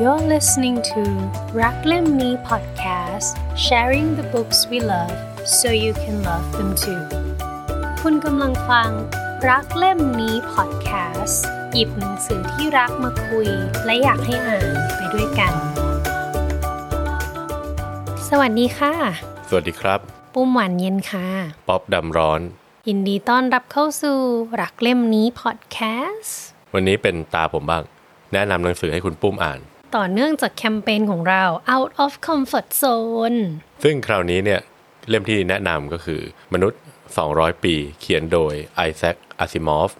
You're listening to รักเล่มนี้ podcast sharing the books we love so you can love them too คุณกำลังฟัง รักเล่มนี้ podcast หยิบหนังสือที่รักมาคุย และอยากให้อ่านไปด้วยกัน สวัสดีค่ะ สวัสดีครับ ปุ้มหวานเย็นค่ะ ป๊อบดำร้อน ยินดีต้อนรับเข้าสู่รักเล่มนี้ podcast วันนี้เป็นตาผมบ้าง แนะนำหนังสือให้คุณปุ้มอ่าน ต่อเนื่องจากแคมเปญของเรา out of comfort zone ซึ่งคราวนี้เนี่ยเล่มที่แนะนำก็คือ มนุษย์ 200 ปี เขียนโดยไอแซคอาซิมอฟ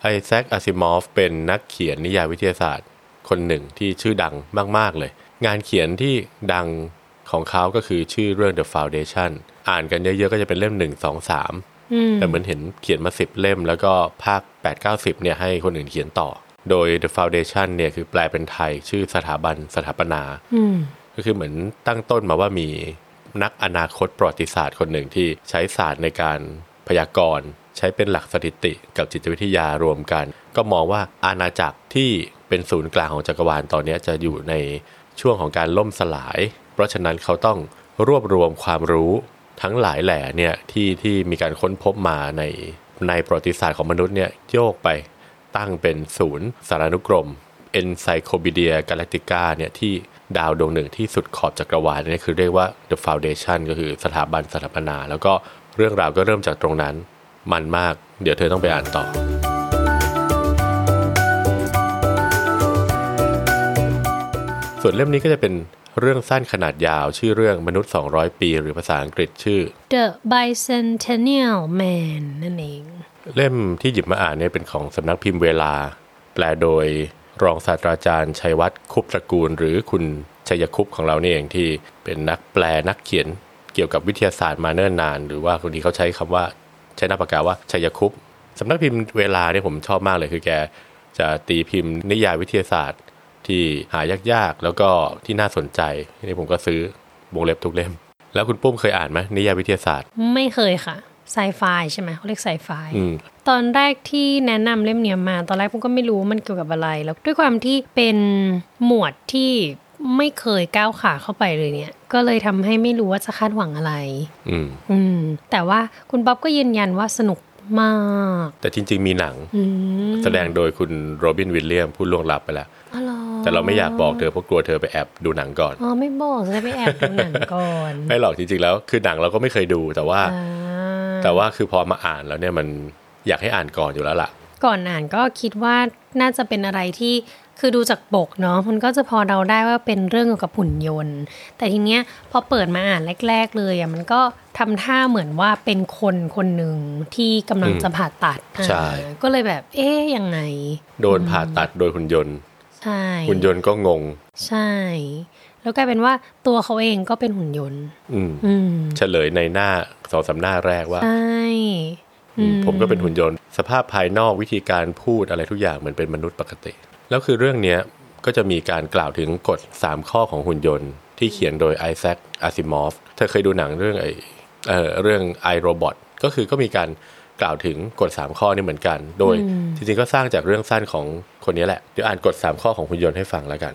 ไอแซคอาซิมอฟเป็นนักเขียนนิยายวิทยาศาสตร์ คนหนึ่งที่ชื่อดังมาก ๆ เลย งานเขียนที่ดังของเขาก็คือชื่อเรื่อง The Foundation อ่านกันเยอะ ๆ ก็จะเป็นเล่ม 1 2 3 แต่เหมือนเห็นเขียนมา 10 เล่ม แล้วก็ภาค 8 9 10เนี่ยให้คนอื่นเขียนต่อ โดย The Foundation เนี่ยคือแปลเป็นไทยชื่อสถาบันสถาปนาก็คือเหมือนตั้งต้นมาว่ามีนักอนาคตประวัติศาสตร์คนหนึ่งที่ใช้ศาสตร์ในการพยากรณ์ ใช้เป็นหลักสถิติกับจิตวิทยารวมกัน ก็มองว่าอาณาจักรที่เป็นศูนย์กลางของจักรวาลตอนนี้จะอยู่ในช่วงของการล่มสลาย เพราะฉะนั้นเขาต้องรวบรวมความรู้ทั้งหลายแหล่เนี่ยที่ที่มีการค้นพบมาในในประวัติศาสตร์ของมนุษย์เนี่ยโยกไป ตั้งเป็นศูนย์สารานุกรม Encyclopedia Galactica เนี่ยที่ดาวดวงหนึ่งที่สุดขอบจักรวาลเนี่ยคือเรียกว่า The Foundation ก็คือสถาบันสถาปนา แล้วก็เรื่องราวก็เริ่มจากตรงนั้น มันมาก เดี๋ยวเธอต้องไปอ่านต่อ ส่วนเล่มนี้ก็จะเป็นเรื่องสั้นขนาดยาวชื่อเรื่องมนุษย์ 200 ปี หรือภาษาอังกฤษชื่อ The Bicentennial Man นั่นเอง เล่มที่หยิบมาอ่านเนี่ยเป็นของสำนักพิมพ์เวลา แปลโดยรองศาสตราจารย์ชัยวัฒน์คุปตระกูล หรือคุณชัยคุปของเรานี่เองที่เป็นนักแปลนักเขียนเกี่ยวกับวิทยาศาสตร์มาเนิ่นนาน หรือว่าคนที่เขาใช้คำว่าใช้น้าปากกาว่าชัยคุปสำนักพิมพ์เวลาเนี่ยผมชอบมากเลยคือแกจะตีพิมพ์นิยายวิทยาศาสตร์ ที่หายากๆแล้วก็ที่น่าสนใจนี่ผมก็ซื้อวงเล็บทุกเล่ม แล้วคุณปุ้มเคยอ่านไหมนิยายวิทยาศาสตร์ ไม่เคยค่ะ ไซไฟใช่ไหมเขาเรียกไซไฟอืมตอนแรกที่แนะนำเล่มเนี้ยมา ตอนแรกผมก็ไม่รู้ว่ามันเกี่ยวกับอะไร แล้วด้วยความที่เป็นหมวดที่ไม่เคยก้าวขาเข้าไปเลยเนี่ย ก็เลยทำให้ไม่รู้ว่าจะคาดหวังอะไร อืมอืมแต่ว่าคุณป๊อบก็ยืนยันว่าสนุกมาก แต่จริง ๆ มีหนังอืมแสดงโดยคุณโรบินวิลเลียมผู้ล่วงลับไปแล้วอ๋อเหรอแต่เราไม่อยากบอกเธอเพราะกลัวเธอไปแอบดูหนังก่อน อ๋อ ไม่บอกจะได้ไปแอบดูหนังก่อน ไม่หรอกจริงๆแล้ว คือหนังเราก็ไม่เคยดูแต่ว่าอ่า แต่ว่าคือพอมาอ่านแล้วเนี่ยมันอยากให้อ่านก่อนอยู่แล้วล่ะ ก่อนอ่านก็คิดว่าน่าจะเป็นอะไรที่คือดูจากปกเนาะมันก็จะพอเดาได้ว่าเป็นเรื่องเกี่ยวกับหุ่นยนต์ แต่ทีเนี้ยพอเปิดมาอ่านแรก ๆ เลยอะมันก็ทำท่าเหมือนว่าเป็นคนคนหนึ่งที่กำลังจะผ่าตัดใช่อ่าก็เลยแบบ เอ๊ยยังไง โดนผ่าตัดโดยหุ่นยนต์ ใช่ หุ่นยนต์ก็งง ใช่ แล้วกลายเป็นว่าตัวเขาเองก็เป็นหุ่นยนต์อืมอืมเฉลยในหน้าสองสามหน้าแรกว่าใช่อืมผมก็เป็นหุ่นยนต์ สภาพภายนอกวิธีการพูดอะไรทุกอย่างเหมือนเป็นมนุษย์ปกติ แล้วคือเรื่องเนี้ยก็จะมีการกล่าวถึงกฎ 3 ข้อของหุ่นยนต์ ที่เขียนโดยไอแซคอาซิมอฟเธอเคยดูหนังเรื่องไอเออเรื่องไอโรบอทก็คือก็มีการกล่าวถึงกฎ 3 ข้อนี้เหมือนกัน โดยจริงๆก็สร้างจากเรื่องสั้นของคนนี้แหละ เดี๋ยวอ่านกฎ 3 ข้อของหุ่นยนต์ให้ฟังแล้วกัน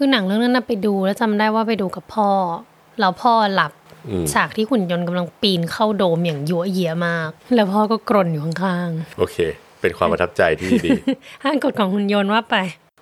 คือหนังเรื่องนั้นนะไปดูแล้วจำได้ว่าไปดูกับพ่อ แล้วพ่อหลับอืมฉากที่หุ่นยนต์กำลังปีนเข้าโดมอย่างยั่วเยียมาก แล้วพ่อก็กรนอยู่ข้างโอเค เป็นความประทับใจที่ดีๆห้างกฎของหุ่นยนต์ว่าไป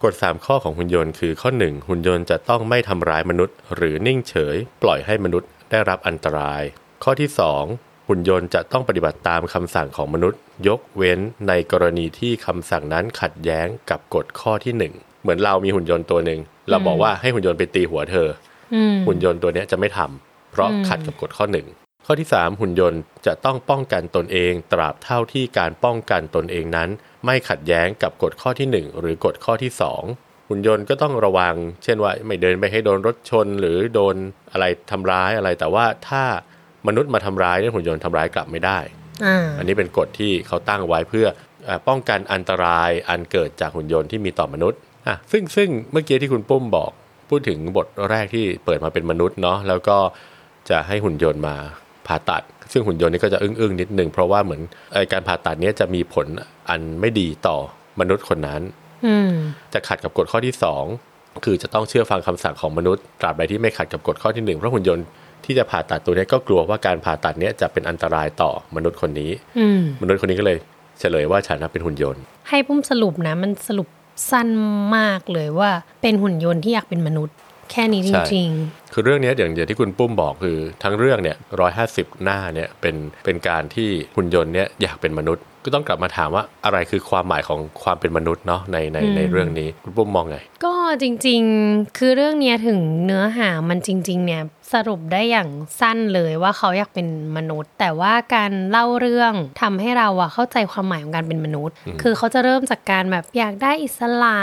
กฎ 3 ข้อของหุ่นยนต์คือข้อ 1 หุ่นยนต์จะต้องไม่ทำร้ายมนุษย์ หรือนิ่งเฉย ปล่อยให้มนุษย์ได้รับอันตราย ข้อที่ 2 หุ่นยนต์จะต้องปฏิบัติตามคำสั่งของมนุษย์ ยกเว้นในกรณีที่คำสั่งนั้นขัดแย้งกับกฎข้อที่ 1 เหมือนเรามีหุ่นยนต์ตัวหนึ่งเราบอกว่าให้หุ่นยนต์ไปตีหัวเธออืมหุ่นยนต์ตัวเนี้ยจะไม่ทำเพราะขัดกับกฎข้อหนึ่งข้อที่ 3 หุ่นยนต์จะต้องป้องกันตนเองตราบเท่าที่การป้องกันตนเองนั้น ไม่ขัดแย้งกับกฎข้อทีหนึ่1 หรือกฎข้อที่ 2 หุ่นยนต์ก็ต้องระวัง เช่นว่าไม่เดินไปให้โดนรถชน หรือโดนอะไรทำร้ายอะไร แต่ว่าถ้ามนุษย์มาทำร้ายเนี่ยหุ่นยนต์ทำร้ายกลับไม่ได้อ่าอันนี้เป็นกฎที่เขาตั้งไว้เพื่อเอ่อป้องกันอันตรายอันเกิดจากหุ่นยนต์ที่มีต่อมนุษย์ อะซึ่งซึ่งเมื่อกี้ที่คุณปุ้มบอก พูดถึงบทแรกที่เปิดมาเป็นมนุษย์เนาะแล้วก็จะให้หุ่นยนต์มาผ่าตัด ซึ่งหุ่นยนต์นี่ก็จะอึ้งๆนิดนึงเพราะว่าเหมือนไอ้การผ่าตัดเนี้ยจะมีผลอันไม่ดีต่อมนุษย์คนนั้นอืมจะขัดกับกฎข้อที่คือจะต้องเชื่อฟังคำสั่งของมนุษย์ตราบใดที่ไม่ขัดกับกฎข้อที่หนึ่งเพราะหุ่นยนต์ที่จะผ่าตัดตัวเนี้ยก็กลัวว่าการผ่าตัดเนี้ยจะเป็นอันตรายต่อมนุษย์คนนี้อืมมนุษย์คนนี้ก็เลยเฉลยว่าฉันน่ะเป็นหุ่นยนต์ ให้ปุ้มสรุปนะมันสรุป สั้นมากเลยว่าเป็นหุ่นยนต์ที่อยากเป็นมนุษย์ แค่นี้จริงคือเรื่องนี้อย่างอย่างที่คุณปุ้มบอกคือทั้งเรื่องเนี่ยร้อยห้าสิบหน้าเนี่ยเป็นเป็นการที่หุ่นยนต์เนี่ยอยากเป็นมนุษย์ ก็ต้องกลับมาถามว่าอะไรคือความหมายของความเป็นมนุษย์เนาะในในในเรื่องนี้คุณปุ้มมองไงๆก็จริงๆคือเรื่องเนี้ยถึงเนื้อหามันจริง ๆ เนี่ยสรุปได้อย่างสั้นเลยว่าเขาอยากเป็นมนุษย์ แต่ว่าการเล่าเรื่องทำให้เราอะเข้าใจความหมายของการเป็นมนุษย์ คือเขาจะเริ่มจากการแบบอยากได้อิสระ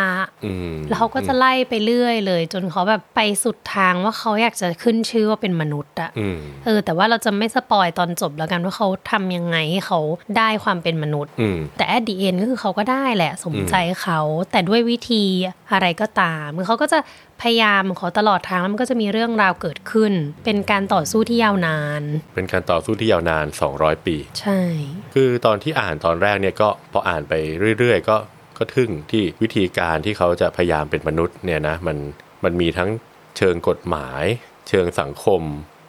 อืมแล้วเขาก็จะไล่ไปเรื่อยเลย จนเขาแบบไปสุดทางว่าเขาอยากจะขึ้นชื่อว่าเป็นมนุษย์อะอืมเออแต่ว่าเราจะไม่สปอยตอนจบแล้วกันว่าเขาทำยังไงให้เขาได้ความเป็นมนุษย์อืมแต่ at the end ก็คือเขาก็ได้แหละ สมใจเขา แต่ด้วยวิธีอะไรก็ตามคือเขาก็จะพยายามของเขาตลอดทางแล้วมันก็จะมีเรื่องราวเกิดขึ้น เป็นการต่อสู้ที่ยาวนาน เป็นการต่อสู้ที่ยาวนาน 200 ปี ใช่ คือตอนที่อ่านตอนแรกเนี่ยก็พออ่านไปเรื่อยๆ ก็ก็ทึ่งที่วิธีการที่เขาจะพยายามเป็นมนุษย์เนี่ยนะมันมันมีทั้งเชิงกฎหมาย เชิงสังคม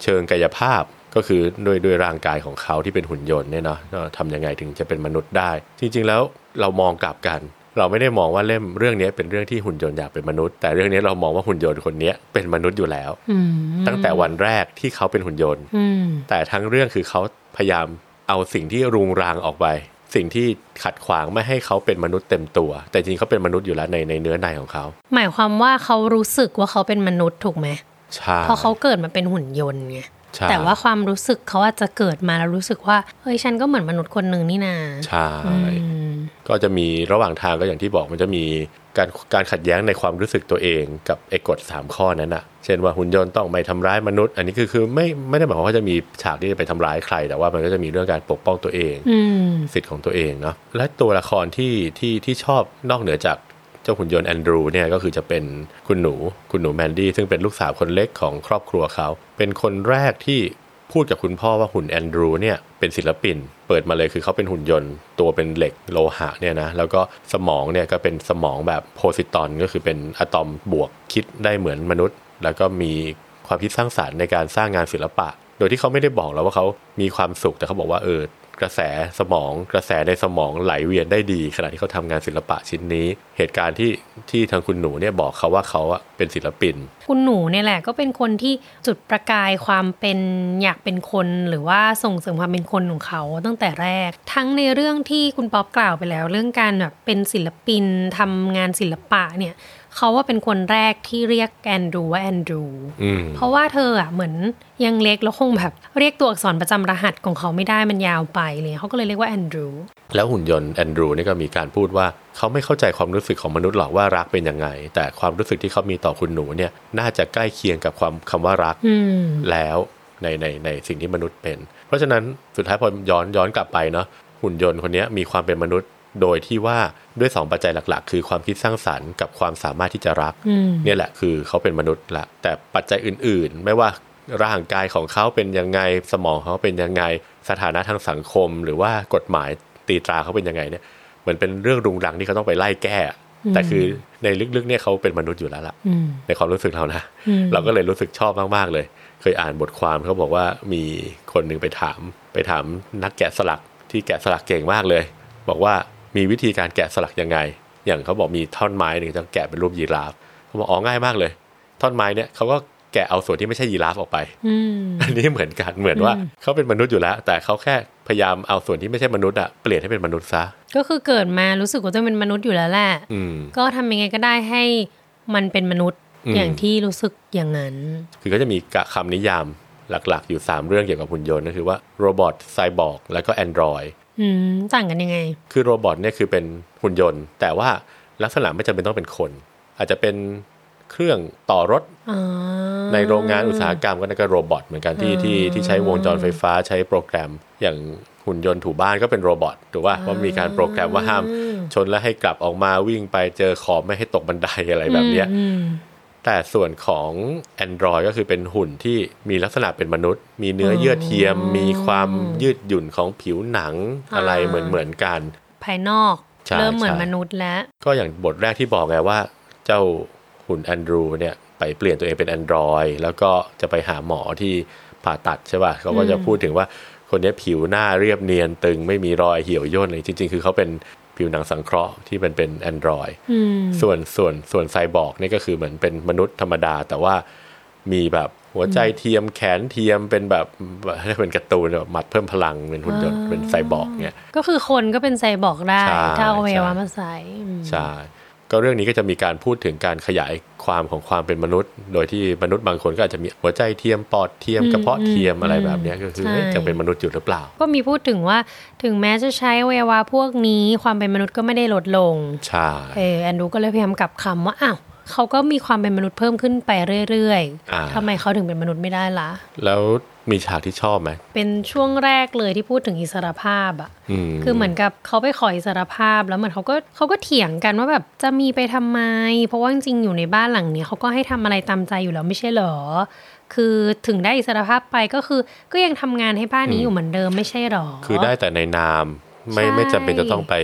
เชิงกายภาพ ก็คือด้วยด้วยร่างกายของเขาที่เป็นหุ่นยนต์เนี่ยเนาะก็ทำยังไงถึงจะเป็นมนุษย์ได้ จริง ๆ แล้วเรามองกลับกัน เราไม่ได้มองว่าเล่มเรื่องนี้เป็นเรื่องที่หุ่นยนต์อยากเป็นมนุษย์ แต่เรื่องนี้เรามองว่าหุ่นยนต์คนนี้เป็นมนุษย์อยู่แล้วอืมตั้งแต่วันแรกที่เขาเป็นหุ่นยนต์อืมแต่ทั้งเรื่องคือเขาพยายามเอาสิ่งที่รุงรังออกไป สิ่งที่ขัดขวางไม่ให้เขาเป็นมนุษย์เต็มตัว แต่จริงๆเขาเป็นมนุษย์อยู่แล้วในในเนื้อในของเขา หมายความว่าเขารู้สึกว่าเขาเป็นมนุษย์ถูกไหมใช่เพราะเขาเกิดมาเป็นหุ่นยนต์ไงใช่ แต่ว่าความรู้สึกเขาอาจจะเกิดมาแล้วรู้สึกว่าเฮ้ยฉันก็เหมือนมนุษย์คนหนึ่งนี่นาใช่อืมก็จะมีระหว่างทางก็อย่างที่บอกมันจะมีการการขัดแย้งในความรู้สึกตัวเองกับไอ้กฎสามข้อนั้นอะเช่นว่าหุ่นยนต์ต้องไม่ทำร้ายมนุษย์ อันนี้คือคือไม่ไม่ได้หมายความว่าจะมีฉากที่จะไปทำร้ายใคร แต่ว่ามันก็จะมีเรื่องการปกป้องตัวเองอืมสิทธิ์ของตัวเองเนาะและตัวละครที่ที่ที่ชอบนอกเหนือจาก เจ้าหุ่นยนต์แอนดรูเนี่ยก็คือจะเป็นคุณหนูคุณหนูแมนดี้ซึ่งเป็นลูกสาวคนเล็กของครอบครัวเขา เป็นคนแรกที่พูดกับคุณพ่อว่าหุ่นแอนดรูเนี่ยเป็นศิลปิน เปิดมาเลยคือเขาเป็นหุ่นยนต์ ตัวเป็นเหล็กโลหะเนี่ยนะแล้วก็สมองเนี่ยก็เป็นสมองแบบโพซิตอนก็คือเป็นอะตอมบวกคิดได้เหมือนมนุษย์ แล้วก็มีความคิดสร้างสารรค์ในการสร้างงานศิลปะ โดยที่เขาไม่ได้บอกเราว่าเขามีความสุขแต่เขาบอกว่าเออ กระแสสมอง กระแสในสมองไหลเวียนได้ดี ขณะที่เขาทำงานศิลปะชิ้นนี้ เหตุการณ์ที่ที่ทางคุณหนูเนี่ยบอกเขาว่าเขาอะเป็นศิลปิน คุณหนูเนี่ยแหละก็เป็นคนที่จุดประกายความเป็นอยากเป็นคนหรือว่าส่งเสริมความเป็นคนของเขาตั้งแต่แรก ทั้งในเรื่องที่คุณป๊อปกล่าวไปแล้ว เรื่องการแบบเป็นศิลปินทำงานศิลปะเนี่ย เขาว่าเป็นคนแรกที่เรียกแอนดรูว่าแอนดรูอืมเพราะว่าเธออะเหมือนยังเล็กแล้วคงแบบเรียกตัวอักษรประจำรหัสของเขาไม่ได้มันยาวไปเลยเขาก็เลยเรียกว่าแอนดรูแล้วหุ่นยนต์แอนดรูนี่ก็มีการพูดว่าเขาไม่เข้าใจความรู้สึกของมนุษย์หรอกว่ารักเป็นยังไง แต่ความรู้สึกที่เขามีต่อคุณหนูเนี่ยน่าจะใกล้เคียงกับความคำว่ารักอืมแล้วในในในสิ่งที่มนุษย์เป็น เพราะฉะนั้นสุดท้ายพอย้อนย้อนกลับไปเนาะหุ่นยนต์คนนี้มีความเป็นมนุษย์ โดยที่ว่าด้วยสองปัจจัยหลัก ๆ คือความคิดสร้างสรรค์กับความสามารถที่จะรักอืมเนี่ยแหละคือเขาเป็นมนุษย์ละแต่ปัจจัยอื่น ๆ ไม่ว่าร่างกายของเขาเป็นยังไงสมองเขาเป็นยังไง สถานะทางสังคม หรือว่ากฎหมายตีตราเขาเป็นยังไงเนี่ยเหมือนเป็นเรื่องรุงรังที่เขาต้องไปไล่แก้ แต่คือในลึกๆเนี่ยเขาเป็นมนุษย์อยู่แล้วล่ะอืมในความรู้สึกเรานะอืมเราก็เลยรู้สึกชอบมากๆเลย เคยอ่านบทความเขาบอกว่ามีคนหนึ่งไปถาม ไปถามนักแกะสลักที่แกะสลักเก่งมากเลย บอกว่า มีวิธีการแกะสลักยังไง อย่างเขาบอกมีท่อนไม้หนึ่งจะแกะเป็นรูปยีราฟเขาบอกอ๋อง่ายมากเลย ท่อนไม้เนี่ยเขาก็แกะเอาส่วนที่ไม่ใช่ยีราฟออกไปอืมอันนี้เหมือนกันเหมือนว่าเขาเป็นมนุษย์อยู่แล้ว แต่เขาแค่พยายามเอาส่วนที่ไม่ใช่มนุษย์อะเปลี่ยนให้เป็นมนุษย์ซะก็คือเกิดมารู้สึกว่าตัวเองเป็นมนุษย์อยู่แล้วแหละอืมก็ทำยังไงก็ได้ให้มันเป็นมนุษย์อืมอย่างที่รู้สึกอย่างนั้น คือก็จะมีกะคำนิยามหลักๆ อยู่ 3 เรื่องเกี่ยวกับหุ่นยนต์ก็คือว่า robot cyborg แล้วก็ android อืมต่างกันยังไง คือ robot เนี่ยคือเป็นหุ่นยนต์ แต่ว่าลักษณะไม่จำเป็นต้องเป็นคน อาจจะเป็นเครื่องต่อรถอ๋อในโรงงานอุตสาหกรรมก็นั่นก็ robot เหมือนกันที่ที่ที่ใช้วงจรไฟฟ้าใช้โปรแกรมอย่างหุ่นยนต์ถูบ้านก็เป็น robot ถูกป่ะว่ามีการโปรแกรมว่าห้ามชนแล้วให้กลับออกมาวิ่งไปเจอขอบไม่ให้ตกบันไดอะไรแบบเนี้ยอืม แต่ส่วนของ Android ก็คือเป็นหุ่นที่มีลักษณะเป็นมนุษย์ มีเนื้อเยื่อเทียม มีความยืดหยุ่นของผิวหนังอะไรเหมือนเหมือนกัน ภายนอกใช่เริ่มเหมือนใช่มนุษย์แล้ว ก็อย่างบทแรกที่บอกไงว่า เจ้าหุ่นแอนดรูเนี่ยไปเปลี่ยนตัวเองเป็นแอนดรอยแล้วก็จะไปหาหมอที่ผ่าตัดใช่ป่ะเขาก็จะพูดถึงว่าคนนี้ผิวหน้าเรียบเนียนตึงไม่มีรอยเหี่ยวย่นเลยจริง ๆ คือเขาเป็น ผิวหนังสังเคราะห์ที่มันเป็น android ส่วนส่วนส่วนไซบอร์กนี่ก็คือเหมือนเป็นมนุษย์ธรรมดา แต่ว่ามีแบบหัวใจเทียมแขนเทียมเป็นแบบเป็นการ์ตูนแบบมัดเพิ่มพลังเป็นหุ่นยนต์เป็นไซบอร์กเนี่ยก็คือคนก็เป็นไซบอร์กได้ใช่ถ้าเอาอวัยวะใช่มาใส่อืมใช่ ก็เรื่องนี้ก็จะมีการพูดถึงการขยายความของความเป็นมนุษย์ โดยที่มนุษย์บางคนก็อาจจะมีหัวใจเทียมปอดเทียมกระเพาะเทียมอะไรแบบเนี้ยก็คือใช่เอ๊ะยังเป็นมนุษย์อยู่หรือเปล่า ก็มีพูดถึงว่าถึงแม้จะใช้อวัยวะพวกนี้ความเป็นมนุษย์ก็ไม่ได้ลดลงใช่เออแอนดูก็เลยพยายามกลับคำว่าอ้าวเขาก็มีความเป็นมนุษย์เพิ่มขึ้นไปเรื่อยอ่าๆทำไมเขาถึงเป็นมนุษย์ไม่ได้ล่ะ แล้ว มีฉากที่ชอบไหม เป็นช่วงแรกเลยที่พูดถึงอิสรภาพอะอืมคือเหมือนกับเขาไปขออิสรภาพ แล้วเหมือนเขาก็เขาก็เถียงกันว่าแบบจะมีไปทำไม เพราะว่าจริงๆอยู่ในบ้านหลังเนี้ยเขาก็ให้ทำอะไรตามใจอยู่แล้วไม่ใช่เหรอ คือถึงได้อิสรภาพไปก็คือ ก็ยังทำงานให้บ้านนี้อยู่เหมือนเดิมไม่ใช่หรอ คือได้แต่ในนามไม่ใช่ไม่จำเป็นจะต้องไป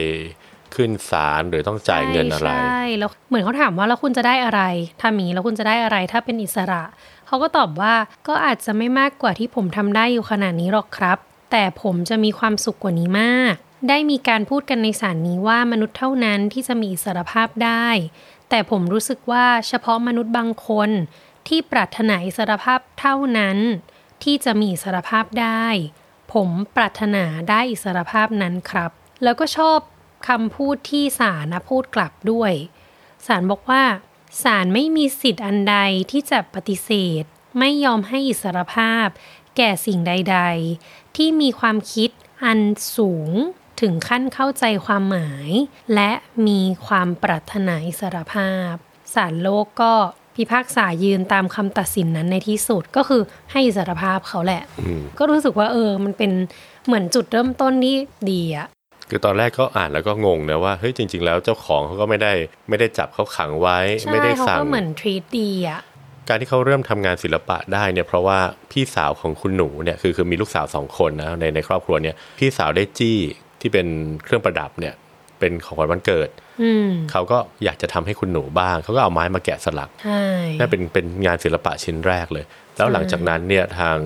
ขึ้นศาลหรือต้องจ่ายเงินอะไรใช่แล้วเหมือนเขาถามว่าแล้วคุณจะได้อะไรถ้ามีแล้วคุณจะได้อะไรถ้าเป็นอิสระ เขาก็ตอบว่าก็อาจจะไม่มากกว่าที่ผมทำได้อยู่ขนาดนี้หรอกครับ แต่ผมจะมีความสุขกว่านี้มาก ได้มีการพูดกันในศาลนี้ว่ามนุษย์เท่านั้นที่จะมีอิสรภาพได้ แต่ผมรู้สึกว่าเฉพาะมนุษย์บางคนที่ปรารถนาอิสรภาพเท่านั้น ที่จะมีอิสรภาพได้ ผมปรารถนาได้อิสรภาพนั้นครับ แล้วก็ชอบคำพูดที่ศาลนะพูดกลับด้วยศาลบอกว่า ศาลไม่มีสิทธิ์อันใดที่จะปฏิเสธ ไม่ยอมให้อิสรภาพ แก่สิ่งใด ๆ ที่มีความคิดอันสูงถึงขั้นเข้าใจความหมาย และมีความปรารถนาอิสรภาพศาลโลกก็พิพากษายืนตามคำตัดสินนั้นในที่สุดก็คือให้อิสรภาพเขาแหละ ก็รู้สึกว่าเออมันเป็นเหมือนจุดเริ่มต้นที่ดีอะ คือตอนแรกก็อ่านแล้วก็งงนะว่าเฮ้ยจริง ๆ แล้วเจ้าของเขาก็ไม่ได้ไม่ได้จับเขาขังไว้ใช่ไม่ได้เขาสั่งก็เหมือนทรีตดีอะการที่เขาเริ่มทำงานศิลปะได้เนี่ยเพราะว่าพี่สาวของคุณหนูเนี่ยคือคือมีลูกสาวสองคนนะในในครอบครัวเนี่ยพี่สาวได้จี้ที่เป็นเครื่องประดับเนี่ยเป็นของขวัญวันเกิดอืมเขาก็อยากจะทำให้คุณหนูบ้าง เขาก็เอาไม้มาแกะสลักใช่นั่นเป็นเป็นงานศิลปะชิ้นแรกเลย แล้วหลังจากนั้นเนี่ยทาง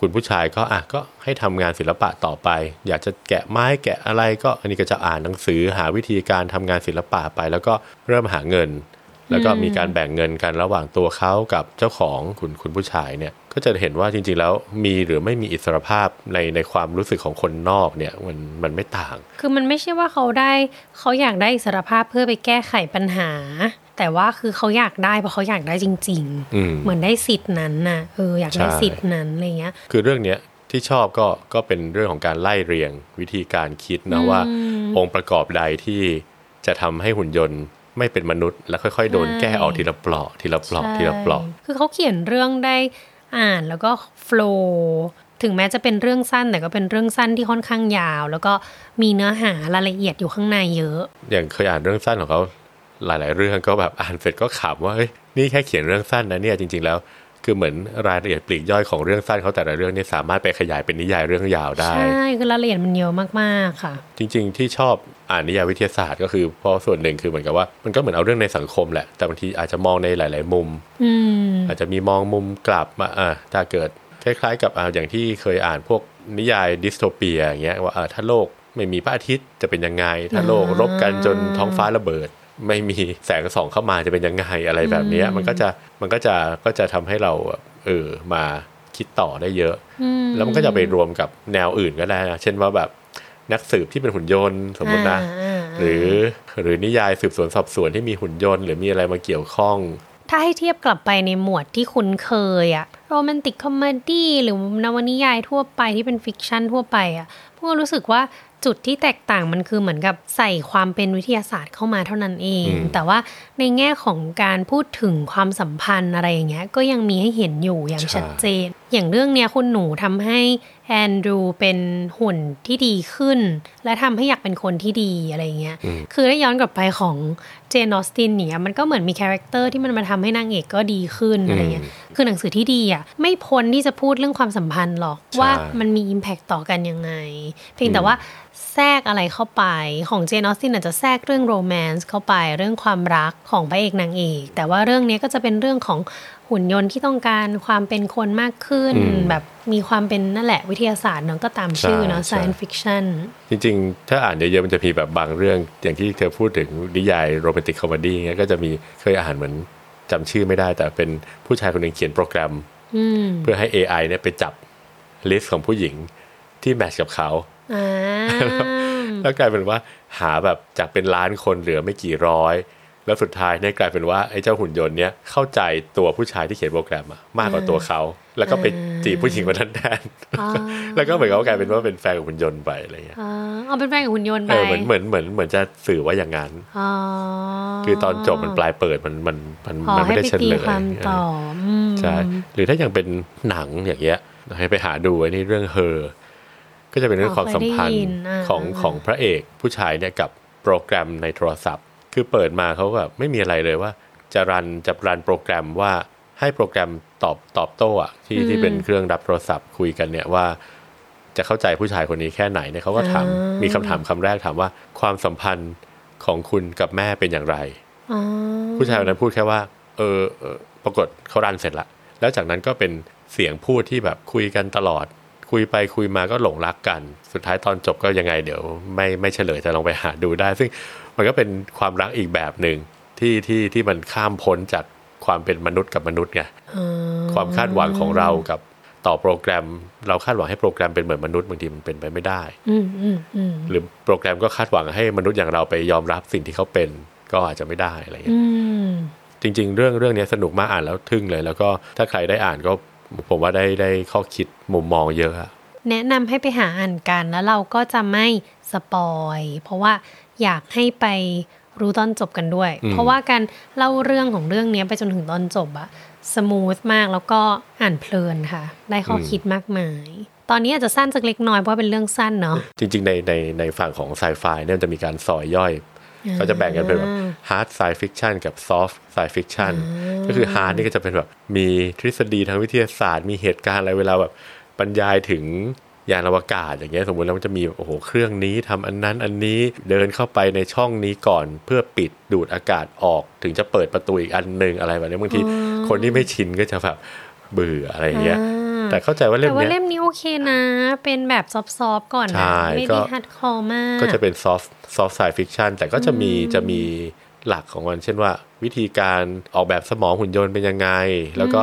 คุณผู้ชายก็อะก็ให้ทำงานศิลปะต่อไป อยากจะแกะไม้แกะอะไรก็อันนี้ก็จะอ่านหนังสือหาวิธีการทำงานศิลปะไป แล้วก็เริ่มหาเงิน แล้วก็มีการแบ่งเงินกันระหว่างตัวเขากับเจ้าของคุณคุณผู้ชายเนี่ยก็จะเห็นว่าจริงๆแล้วมีหรือไม่มีอิสรภาพในในความรู้สึกของคนนอกเนี่ยมันมันไม่ต่าง คือมันไม่ใช่ว่าเขาได้เขาอยากได้อิสรภาพเพื่อไปแก้ไขปัญหา แต่ว่าคือเขาอยากได้เพราะเขาอยากได้จริงอืมๆเหมือนได้สิทธิ์นั้นน่ะเอออยากได้ใช่สิทธิ์นั้นอะไรเงี้ย คือเรื่องเนี้ยที่ชอบก็ก็เป็นเรื่องของการไล่เรียงวิธีการคิดนะว่า องค์ประกอบใดที่จะทำให้หุ่นยนต์ไม่เป็นมนุษย์ แล้วค่อย ๆ โดนใช่แก้ออกทีละเปลาะทีละเปลาะใช่ทีละเปลาะคือเขาเขียนเรื่องได้อ่านแล้วก็โฟล์ถึงแม้จะเป็นเรื่องสั้นแต่ก็เป็นเรื่องสั้นที่ค่อนข้างยาว แล้วก็มีเนื้อหารายละเอียดอยู่ข้างในเยอะ อย่างเคยอ่านเรื่องสั้นของเขา หลาย ๆ เรื่องก็แบบอ่านเสร็จก็ขำว่าเฮ้ยนี่แค่เขียนเรื่องสั้นนะเนี่ยจริง ๆ แล้วคือเหมือนรายละเอียดปลีกย่อยของเรื่องสั้นเขาแต่ละเรื่องเนี่ยสามารถไปขยายเป็นนิยายเรื่องยาวได้ ใช่คือรายละเอียดมันเยอะมากๆค่ะ จริง ๆ ที่ชอบอ่านนิยายวิทยาศาสตร์ ก็คือเพราะส่วนหนึ่งคือเหมือนกับว่ามันก็เหมือนเอาเรื่องในสังคมแหละแต่บางทีอาจจะมองในหลาย ๆ มุมอืมอาจจะมีมองมุมกลับมาอะถ้าเกิดคล้าย ๆ กับอะอย่างที่เคยอ่านพวกนิยายดิสโทเปียอย่างเงี้ยว่าอะถ้าโลกไม่มีพระอาทิตย์จะเป็นยังไง ถ้าโลกรบกันจนท้องฟ้าระเบิด ไม่มีแสงส่องเข้ามาจะเป็นยังไงอะไรแบบเนี้ยมันก็จะมันก็จะก็จะทำให้เราเออมาคิดต่อได้เยอะ แล้วมันก็จะไปรวมกับแนวอื่นก็ได้นะเช่นว่าแบบนักสืบที่เป็นหุ่นยนต์สมมตินะอ่าหรือหรือนิยายสืบสวนสอบสวนที่มีหุ่นยนต์ หรือมีอะไรมาเกี่ยวข้อง ถ้าให้เทียบกลับไปในหมวดที่คุ้นเคยอะ romantic comedy หรือนวนิยายทั่วไปที่เป็น fiction ทั่วไปอะพวกเรารู้สึกว่า จุดที่แตกต่างมันคือเหมือนกับใส่ความเป็นวิทยาศาสตร์เข้ามาเท่านั้นเองอืมแต่ว่าในแง่ของการพูดถึงความสัมพันธ์อะไรอย่างเงี้ยก็ยังมีให้เห็นอยู่อย่างชัดเจน อย่างเรื่องเนี้ยคุณหนูทำให้แอนดรูเป็นหุ่นที่ดีขึ้น และทำให้อยากเป็นคนที่ดีอะไรอย่างเงี้ยคือถ้าย้อนกลับไปของเจนออสตินเนี่ยมันก็เหมือนมี character ที่มันมาทำให้นางเอกก็ดีขึ้นอะไรเงี้ยคือหนังสือที่ดีอะไม่พ้นที่จะพูดเรื่องความสัมพันธ์หรอกใช่ว่ามันมี Impact ต่อกันยังไง เพียงแต่ว่า แทรกอะไรเข้าไป ของเจนออสตินอาจจะแทรกเรื่อง romance เข้าไปเรื่องความรักของพระเอกนางเอกแต่ว่าเรื่องนี้ก็จะเป็นเรื่องของหุ่นยนต์ที่ต้องการความเป็นคนมากขึ้นอืมแบบมีความเป็นนั่นแหละวิทยาศาสตร์เนาะก็ตามชื่อเนาะใช่ science fiction จริงๆ ถ้าอ่านเยอะๆมันจะมีแบบบางเรื่องอย่างที่เธอพูดถึงนิยาย romantic comedy เงี้ยก็จะมีเคยอ่านเหมือนจำชื่อไม่ได้แต่เป็นผู้ชายคนหนึ่งเขียนโปรแกรมอืมเพื่อให้ AI เนี่ยไปจับ list ของผู้หญิงที่ match กับเขาอ่า แล้วกลายเป็นว่าหาแบบจากเป็นล้านคนเหลือไม่กี่ร้อย แล้วสุดท้ายเนี่ยกลายเป็นว่าไอ้เจ้าหุ่นยนต์เนี่ยเข้าใจตัวผู้ชายที่เขียนโปรแกรมอะมากกว่าตัวเขา แล้วก็ไปจีบผู้หญิงคนนั้นแทนอ่าแล้วก็เหมือนเขากลายเป็นว่าเป็นแฟนกับหุ่นยนต์ไปอะไรเงี้ยอ่าเอาเป็นแฟนกับหุ่นยนต์ไปเออเหมือนเหมือนเหมือนเหมือนจะสื่อว่าอย่างนั้นอ๋อคือตอนจบมันปลายเปิดมันมันมันอ๋อมันให้ไม่ได้ไปเฉตีลยความต่ออืมใช่หรือถ้ายังเป็นหนังอย่างเงี้ยให้ไปหาดูไอ้นี่เรื่องเฮอ ก็จะเป็นเรื่องความสัมพันธ์ของของพระเอกผู้ชายเนี่ยกับโปรแกรมในโทรศัพท์ คือเปิดมาเขาแบบไม่มีอะไรเลยว่า จะรันจะรันโปรแกรมว่าให้โปรแกรมตอบตอบโต้อะที่ที่เป็นเครื่องรับโทรศัพท์คุยกันเนี่ยว่า จะเข้าใจผู้ชายคนนี้แค่ไหนเนี่ยเขาก็ถามมีคำถามคำแรกถามว่าความสัมพันธ์ของคุณกับแม่เป็นอย่างไรอ๋อผู้ชายคนนั้นพูดแค่ว่าเออเออปรากฏเขารันเสร็จละแล้วจากนั้นก็เป็นเสียงพูดที่แบบคุยกันตลอด คุยไปคุยมาก็หลงรักกัน สุดท้ายตอนจบก็ยังไงเดี๋ยว ไม่ไม่เฉลยจะลองไปหาดูได้ ซึ่งมันก็เป็นความรักอีกแบบหนึ่งที่ที่ที่มันข้ามพ้นจากความเป็นมนุษย์กับมนุษย์ไงอ๋อความคาดหวังของเรากับต่อโปรแกรม เราคาดหวังให้โปรแกรมเป็นเหมือนมนุษย์บางทีมันเป็นไปไม่ได้อืมอืมอืมหรือโปรแกรมก็คาดหวังให้มนุษย์อย่างเราไปยอมรับสิ่งที่เขาเป็นก็อาจจะไม่ได้อะไรอย่างเงี้ยอืมจริง ๆ เรื่องเรื่องนี้สนุกมากอ่านแล้วทึ่งเลย แล้วก็ถ้าใครได้อ่านก็ ผมว่าได้ได้ข้อคิดมุมมองเยอะอะแนะนำให้ไปหาอ่านกันแล้วเราก็จะไม่ spoil เพราะว่าอยากให้ไปรู้ตอนจบกันด้วย เพราะว่าการเล่าเรื่องของเรื่องเนี้ยไปจนถึงตอนจบอะ smooth มากแล้วก็อ่านเพลินค่ะ ได้ข้อคิดมากมาย ตอนนี้อาจจะสั้นสักเล็กน้อยเพราะว่าเป็นเรื่องสั้นเนาะจริง ๆ ในในในฝั่งของไซไฟเนี่ยมันจะมีการซอยย่อย เขาจะแบ่งกันเป็นแบบฮาร์ดไซฟิ c ชันกับซอฟต์ไซฟิ c ชันก็คือ hard นี่ก็จะเป็นแบบมีทฤษฎีทางวิทยาศาสตร์ มีเหตุการณ์อะไรเวลาแบบบรรยายถึงยานอวกาศอย่างเงี้ยสมมติแล้วมันจะมีโอ้โหเครื่องนี้ทำอันนั้นอันนี้เดินเข้าไปในช่องนี้ก่อนเพื่อปิดดูดอากาศออก ถึงจะเปิดประตูอีกอันหนึ่งอะไรแบบนี้บางทีคนที่ไม่ชินก็จะแบบเบื่ออะไรอย่างเงี้ย แต่เข้าใจว่าเล่แต่มว่าเนี้ยเล่มนี้โอเคนะ เป็นแบบ soft ๆก่อนใช่นะก็ไม่ก็ได้ hardcore มาก ก็จะเป็น soft soft sci-fiction แต่ก็จะมีจะมีหลักของมัน เช่นว่า วิธีการออกแบบสมองหุ่นยนต์เป็นยังไง แล้วก็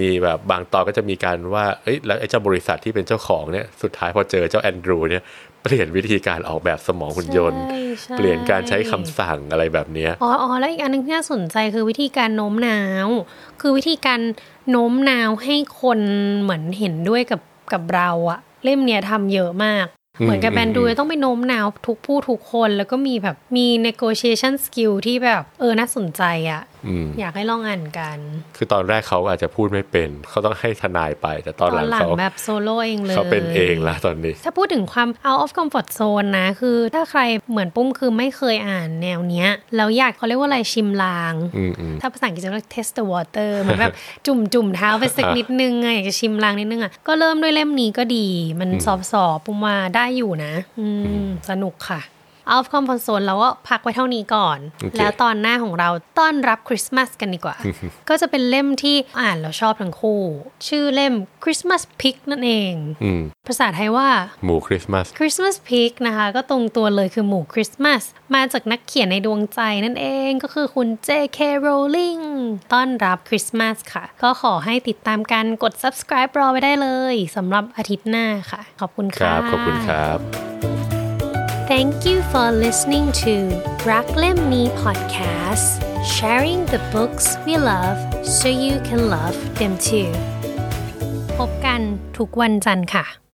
มีแบบบางตอนก็จะมีการว่าเอ้ยแล้วไอ้เจ้าบริษัทที่เป็นเจ้าของเนี่ยสุดท้ายพอเจอเจ้าแอนดรูเนี่ยเปลี่ยนวิธีการออกแบบสมองหุ่นยนต์ใช่ใช่เปลี่ยนการใช้คำสั่งอะไรแบบเนี้ยอ๋ออ๋อแล้วอีกอันหนึงที่น่าสนใจคือวิธีการโน้มน้าว คือวิธีการโน้มน้าวให้คนเหมือนเห็นด้วยกับกับเราอะเล่มเนี้ยทำเยอะมาก เหมือนกับอืมแบนดูต้องไปโน้มน้าวทุกผู้ทุกคนแล้วก็มีแบบมี negotiation skill ที่แบบเออน่าสนใจอะ อืมอยากให้ลองอ่านกัน คือตอนแรกเขาอาจจะพูดไม่เป็น เขาต้องให้ทนายไป แต่ตอนหลังเขาแบบโซโล่เองเลยเขาเป็นเองละตอนนี้ ถ้าพูดถึงความ out of comfort zone นะ คือถ้าใครเหมือนปุ้มคือไม่เคยอ่านแนวเนี้ยแล้วอยากเขาเรียกว่าอะไรชิมลางอืมอืมถ้าภาษาอังกฤษจะเรียก test the water เหมือนแบบจุ่มจุ่มเท้าไปสักนิดนึงอะอยากจะชิมลางนิดนึงอะก็เริ่มด้วยเล่มนี้ก็ดี มันสอบสอบปุ้มว่าได้อยู่นะอืมสนุกค่ะ out of comfort zone เราก็พักไว้เท่านี้ก่อนโอเคแล้วตอนหน้าของเราต้อนรับคริสต์มาสกันดีกว่า ก็จะเป็นเล่มที่อ่านแล้วชอบทั้งคู่ ชื่อเล่ม Christmas Pig นั่นเองอืมภาษาไทยว่า หมูคริสต์มาส Christmas Pig นะคะ ก็ตรงตัวเลยคือหมู่คริสต์มาส มาจากนักเขียนในดวงใจนั่นเองก็คือคุณ J.K. Rowling ต้อนรับคริสต์มาสค่ะ ก็ขอให้ติดตามกันกด subscribe รอไว้ได้เลยสำหรับอาทิตย์หน้าค่ะ ขอบคุณคค่ะรับขอบคุณครับ Thank you for listening to รักเล่มนี้ podcast sharing the books we love so you can love them too พบกันทุกวันจันทร์ค่ะ